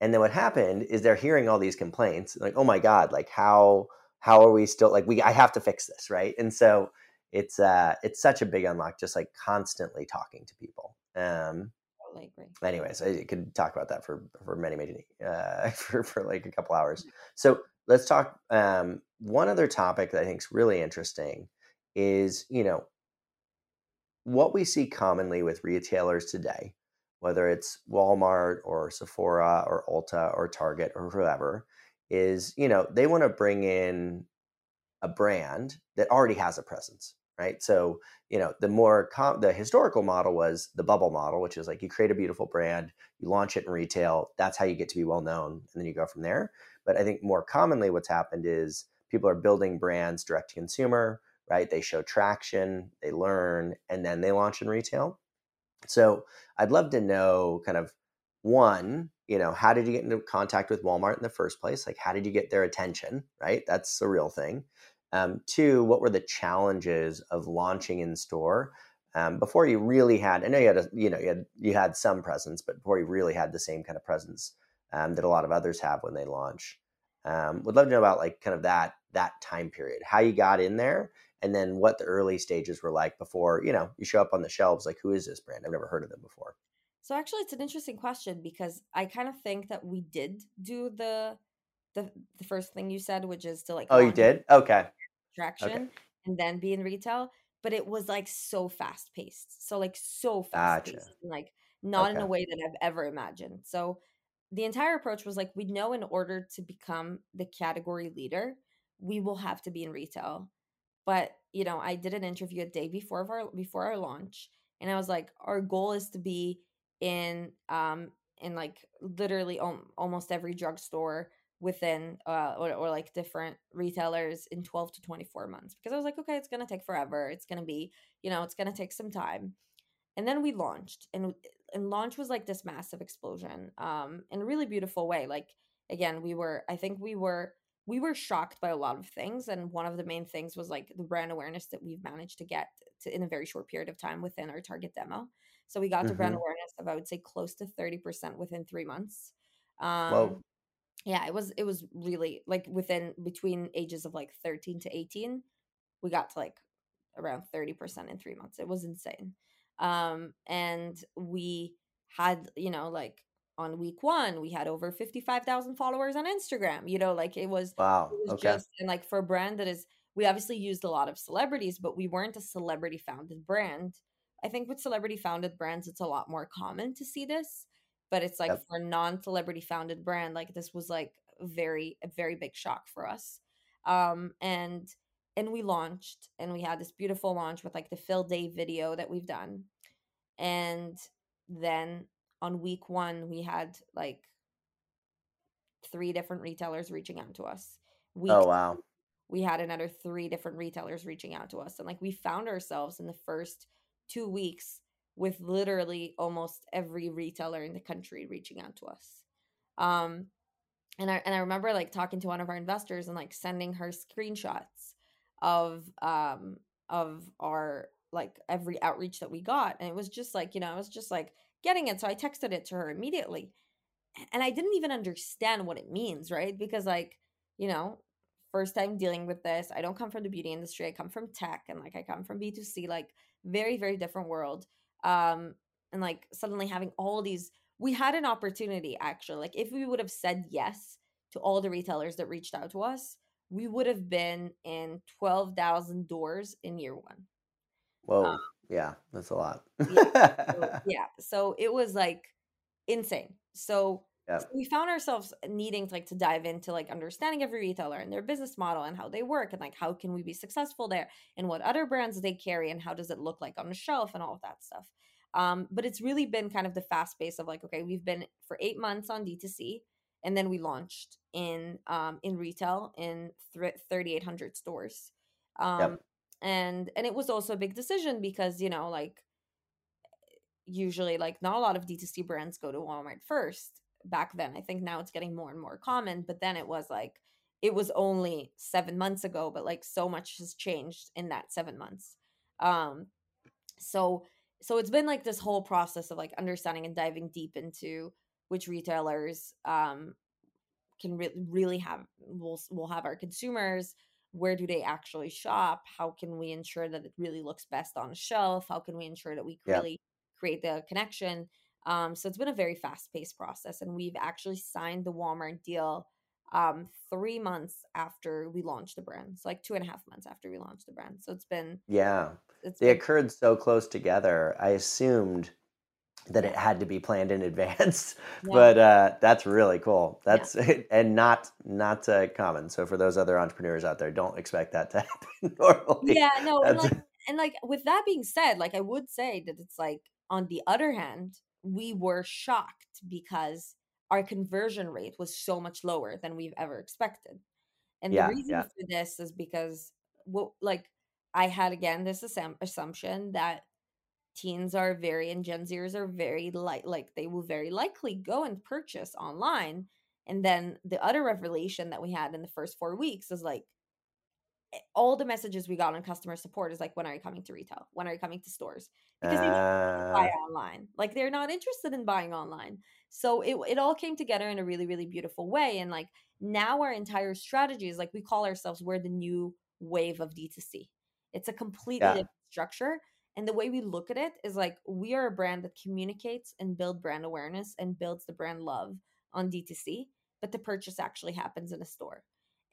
and then what happened is they're hearing all these complaints like oh my god like how how are we still like we i have to fix this right and so it's uh it's such a big unlock just like constantly talking to people um totally agree. anyways i could talk about that for for many many uh for, for like a couple hours mm-hmm. so let's talk um one other topic that i think is really interesting is you know what we see commonly with retailers today, whether it's Walmart or Sephora or Ulta or Target or whoever, is you know they want to bring in a brand that already has a presence, right? So you know the more com- the historical model was the bubble model, which is like you create a beautiful brand, you launch it in retail, that's how you get to be well known, and then you go from there. But I think more commonly what's happened is people are building brands direct to consumer right? They show traction, they learn, and then they launch in retail. So I'd love to know kind of one, you know, how did you get into contact with Walmart in the first place? Like, how did you get their attention, right? That's a real thing. Um, two, what were the challenges of launching in store? um, before you really had. I know you had a, you know you had you had some presence, but before you really had the same kind of presence um, that a lot of others have when they launch. Um, would love to know about like kind of that that time period, how you got in there, and then what the early stages were like before you know you show up on the shelves. Like, who is this brand? I've never heard of them before. So actually, it's an interesting question because I kind of think that we did do the the the first thing you said, which is to like oh, you did okay traction okay. and then be in retail, but it was like so fast paced, so like so fast paced, gotcha. like not okay. in a way that I've ever imagined. So the entire approach was like we know in order to become the category leader, we will have to be in retail. But you know, I did an interview a day before our before our launch, and I was like, our goal is to be in um in like literally om- almost every drugstore within uh or, or like different retailers in 12 to 24 months because i was like okay it's gonna take forever. It's gonna be you know it's gonna take some time. And then we launched and and launch was like this massive explosion um in a really beautiful way like again we were i think we were we were shocked by a lot of things and one of the main things was like the brand awareness that we've managed to get to, in a very short period of time within our target demo so we got mm-hmm. to brand mm-hmm. awareness of i would say close to 30% within three months um Whoa. yeah it was it was really like within between ages of like 13 to 18 we got to like around 30% in three months it was insane um and we had you know like on week one we had over 55000 followers on instagram you know like it was wow it was okay. just and like for a brand that is we obviously used a lot of celebrities but we weren't a celebrity founded brand i think with celebrity founded brands it's a lot more common to see this but it's like yep. for a non celebrity founded brand like this was like very a very big shock for us um and and we launched and we had this beautiful launch with like the Phil Day video that we've done. And then on week one, we had like three different retailers reaching out to us. Week oh, wow. Two, we had another three different retailers reaching out to us. And like we found ourselves in the first two weeks with literally almost every retailer in the country reaching out to us. Um, and I and I remember like talking to one of our investors and like sending her screenshots of um of our like every outreach that we got. And it was just like you know i was just like getting it. So i texted it to her immediately. And i didn't even understand what it means right? Because like you know first time dealing with this i don't come from the beauty industry. I come from tech and like i come from b2c like very very different world um and like suddenly having all these we had an opportunity actually like if we would have said yes to all the retailers that reached out to us we would have been in 12,000 doors in year one. Whoa. Um, yeah, that's a lot. yeah, so, yeah. So it was like insane. So, so, we found ourselves needing to like to dive into like understanding every retailer and their business model and how they work and like how can we be successful there and what other brands they carry and how does it look like on the shelf and all of that stuff. Um, but it's really been kind of the fast pace of like, okay, we've been for eight months on D2C and then we launched in um, in retail in th- 3800 stores um, yep. and and it was also a big decision because you know like usually like not a lot of d2c brands go to walmart first back then i think now it's getting more and more common but then it was like it was only seven months ago but like so much has changed in that seven months um so so it's been like this whole process of like understanding and diving deep into which retailers um, can re- really have we'll, we'll have our consumers where do they actually shop how can we ensure that it really looks best on shelf how can we ensure that we yeah. really create the connection um, so it's been a very fast paced process and we've actually signed the walmart deal um, three months after we launched the brand so like two and a half months after we launched the brand. So it's been yeah. it's they been, occurred so close together i assumed that it had to be planned in advance yeah. but uh, that's really cool. That's yeah. and not not uh, common. So for those other entrepreneurs out there don't expect that to happen normally. Yeah no and like, and like with that being said like i would say that it's like on the other hand we were shocked because our conversion rate was so much lower than we've ever expected. And yeah, the reason for this is because what like i had again this assumption that teens are very and gen zers are very like like they will very likely go and purchase online. And then the other revelation that we had in the first four weeks is like all the messages we got on customer support is like, when are you coming to retail? When are you coming to stores? Because they Uh, buy online. Like they're not interested in buying online. So it it all came together in a really really beautiful way and like now our entire strategy is like we call ourselves we're the new wave of D2C. It's a completely yeah. different structure and the way we look at it is like we are a brand that communicates and build brand awareness and builds the brand love on D2C, but the purchase actually happens in a store.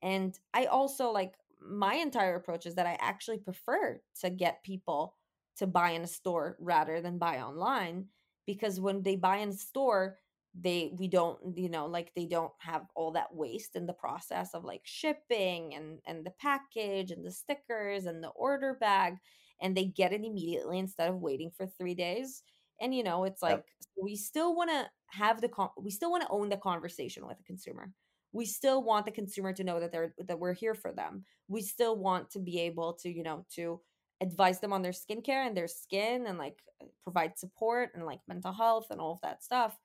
And I also like my entire approach is that I actually prefer to get people to buy in a store rather than buy online because when they buy in a store they we don't you know like they don't have all that waste in the process of like shipping and and the package and the stickers and the order bag and they get it immediately instead of waiting for 3 days and you know it's like Yep. we still want to have the con- we still want to own the conversation with the consumer we still want the consumer to know that they're that we're here for them. We still want to be able to you know to advise them on their skincare and their skin and like uh, provide support and like mental health and all of that stuff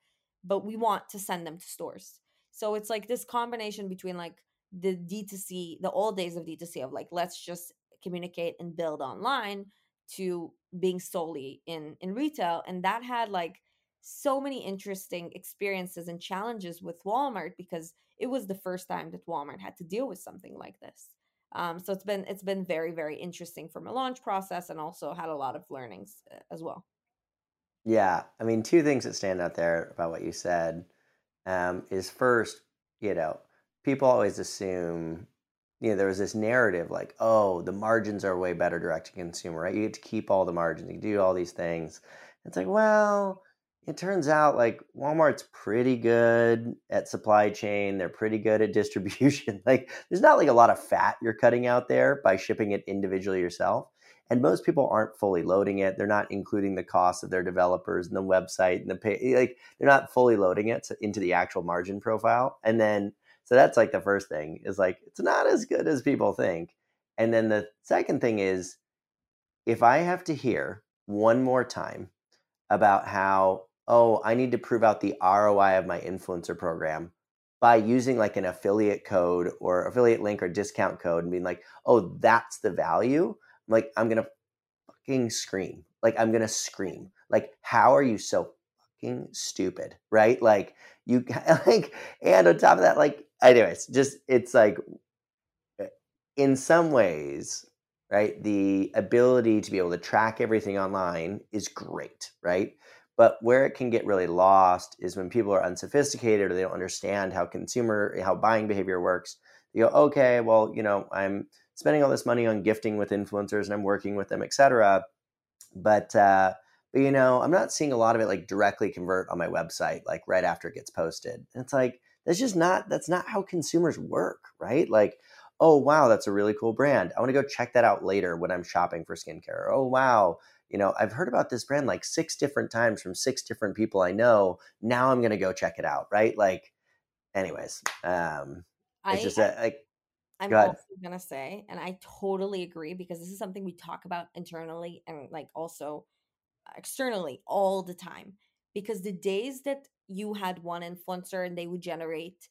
but we want to send them to stores. So it's like this combination between like the d2c the old days of d2c of like let's just communicate and build online to being solely in in retail and that had like so many interesting experiences and challenges with walmart because it was the first time that walmart had to deal with something like this um, so it's been it's been very very interesting from a launch process and also had a lot of learnings uh, as well Yeah, I mean, two things that stand out there about what you said um, is first, you know, people always assume, you know, there was this narrative like, oh, the margins are way better direct to consumer, right? You get to keep all the margins, you do all these things. It's like, well, it turns out like Walmart's pretty good at supply chain, they're pretty good at distribution. Like, there's not like a lot of fat you're cutting out there by shipping it individually yourself and most people aren't fully loading it they're not including the cost of their developers and the website and the pay eh, like they're not fully loading it into the actual margin profile and then so that's like the first thing is like it's not as good as people think and then the second thing is if i have to hear one more time about how oh i need to prove out the roi of my influencer program by using like an affiliate code or affiliate link or discount code and being like oh that's the value like I'm gonna fucking scream. Like I'm gonna scream. Like how are you so fucking stupid, right? Like you like, and on top of that, like, anyways, just it's like, eh, in some ways, right? The ability to be able to track everything online is great, right? But where it can get really lost is when people are unsophisticated or they don't understand how consumer, how buying behavior works. You go, okay, well, you know, I'm spending all this money on gifting with influencers and I'm working with them, etc. But uh, but you know, I'm not seeing a lot of it like directly convert on my website, like right after it gets posted. And it's like that's just not that's not how consumers work, right? Like, oh wow, that's a really cool brand. I want to go check that out later when I'm shopping for skincare. Oh wow, you know, I've heard about this brand like six different times from six different people I know. Now I'm gonna go check it out, right? Like, anyways, um, it's I just a, like I'm Go also gonna say, and I totally agree because this is something we talk about internally and like also externally all the time. Because the days that you had one influencer and they would generate,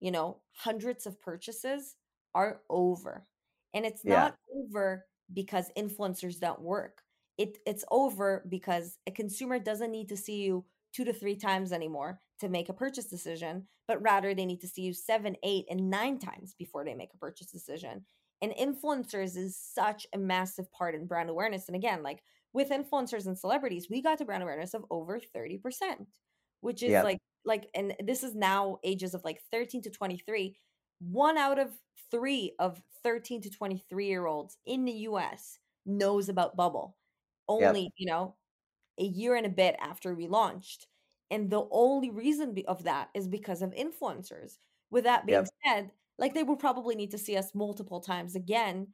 you know, hundreds of purchases are over. And it's yeah, not over because influencers don't work. It it's over because a consumer doesn't need to see you two to three times anymore to make a purchase decision, but rather they need to see you seven, eight, and nine times before they make a purchase decision. And influencers is such a massive part in brand awareness. And again, like with influencers and celebrities, we got to brand awareness of over 30%, which is yeah, like like and this is now ages of like 13 to 23. One out of three of 13 to 23 year olds in the US knows about Bubble. Only, you know, a year and a bit after we launched. And the only reason be- of that is because of influencers. With that being yeah, said, like they would probably need to see us multiple times again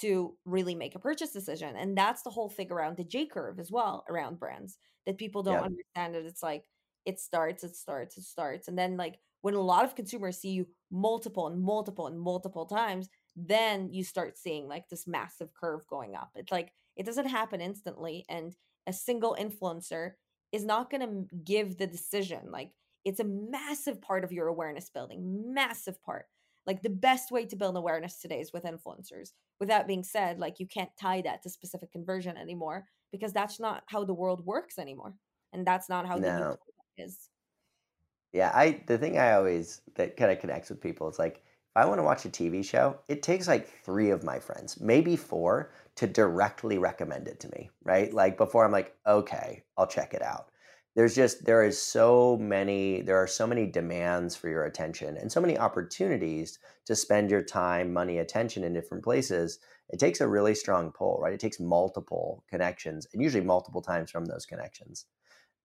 to really make a purchase decision. And that's the whole thing around the J curve as well around brands that people don't yeah, understand that it's like it starts, it starts, it starts. And then like when a lot of consumers see you multiple and multiple and multiple times, then you start seeing like this massive curve going up. It's like it doesn't happen instantly. And a single influencer is not going to give the decision. Like it's a massive part of your awareness building, massive part. like the best way to build awareness today is with influencers with that being said like you can't tie that to specific conversion anymore because that's not how the world works anymore and that's not how No. the is Yeah, I the thing I always that kind of connects with people is like if I want to watch a TV show, it takes like three of my friends, maybe four, to directly recommend it to me, right? Like before I'm like, okay, I'll check it out. There's just there is so many there are so many demands for your attention and so many opportunities to spend your time, money, attention in different places. It takes a really strong pull, right? It takes multiple connections and usually multiple times from those connections.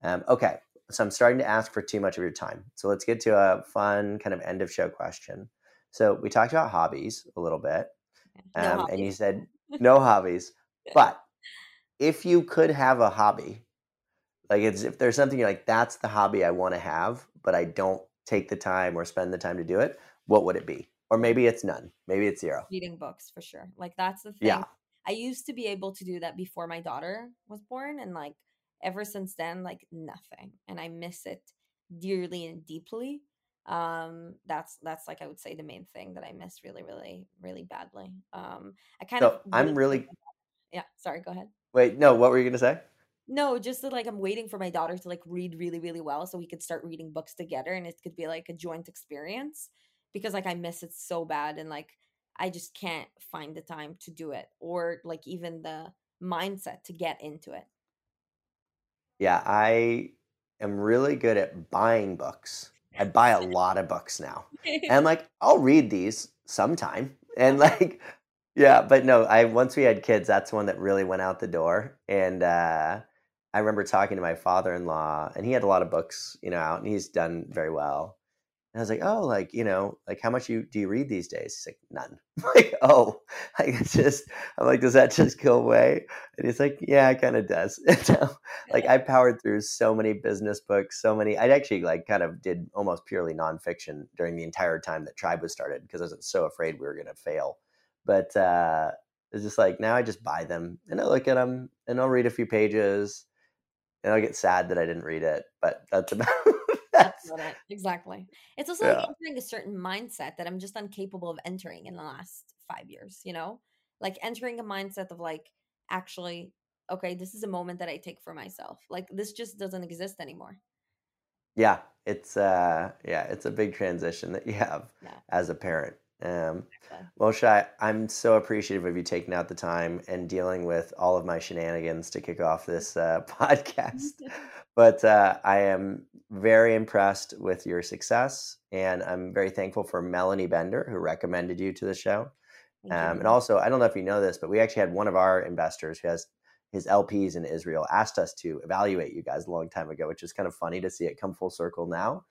Um, okay, so I'm starting to ask for too much of your time. So let's get to a fun kind of end of show question. So we talked about hobbies a little bit, no um, and you said no hobbies. But if you could have a hobby, like it's if there's something you're like, that's the hobby I want to have, but I don't take the time or spend the time to do it, what would it be? Or maybe it's none. Maybe it's zero. reading books for sure like that's the thing Yeah. i used to be able to do that before my daughter was born and like ever since then like nothing and i miss it dearly and deeply um that's that's like i would say the main thing that i miss really really really badly um i kind So of I'm really yeah sorry go ahead wait. No, what were you gonna say? no just that like i'm waiting for my daughter to like read really really well so we could start reading books together and it could be like a joint experience because like i miss it so bad and like i just can't find the time to do it or like even the mindset to get into it Yeah, I am really good at buying books. I buy a lot of books now. and I'm like, I'll read these sometime. And like, yeah, but no, I once we had kids, that's one that really went out the door. And uh, I remember talking to my father-in-law, and he had a lot of books, you know, out, and he's done very well. And I was like, oh, like you know, like how much you do you read these days? He's like, none. Like, oh, like it's just, I'm like, does that just go away? And he's like, yeah, it kind of does. So, like I powered through so many business books, so many. I actually like kind of did almost purely nonfiction during the entire time that Tribe was started because I was so afraid we were going to fail. But uh, it's just like now I just buy them and I look at them and I'll read a few pages and I'll get sad that I didn't read it. But that's about that's about it exactly it's also yeah. like entering a certain mindset that i'm just incapable of entering in the last five years you know like entering a mindset of like actually okay this is a moment that i take for myself like this just doesn't exist anymore Yeah, it's uh yeah, it's a big transition that you have Yeah. as a parent. Um Shai, I'm so appreciative of you taking out the time and dealing with all of my shenanigans to kick off this uh, podcast. But uh, I am very impressed with your success, and I'm very thankful for Melanie Bender who recommended you to the show. Um, and also, I don't know if you know this, but we actually had one of our investors who has his LPs in Israel asked us to evaluate you guys a long time ago, which is kind of funny to see it come full circle now.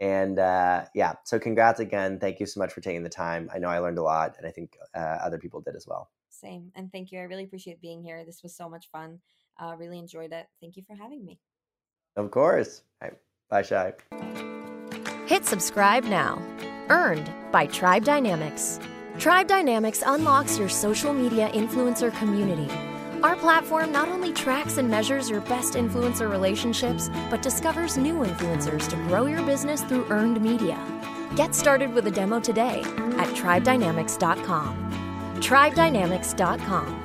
And uh, yeah, so congrats again. Thank you so much for taking the time. I know I learned a lot, and I think uh, other people did as well. Same. And thank you. I really appreciate being here. This was so much fun. Uh, really enjoyed it. Thank you for having me. Of course. All right. Bye, Shai. Hit subscribe now. Earned by Tribe Dynamics. Tribe Dynamics unlocks your social media influencer community. Our platform not only tracks and measures your best influencer relationships, but discovers new influencers to grow your business through earned media. Get started with a demo today at tribedynamics.com. Tribedynamics.com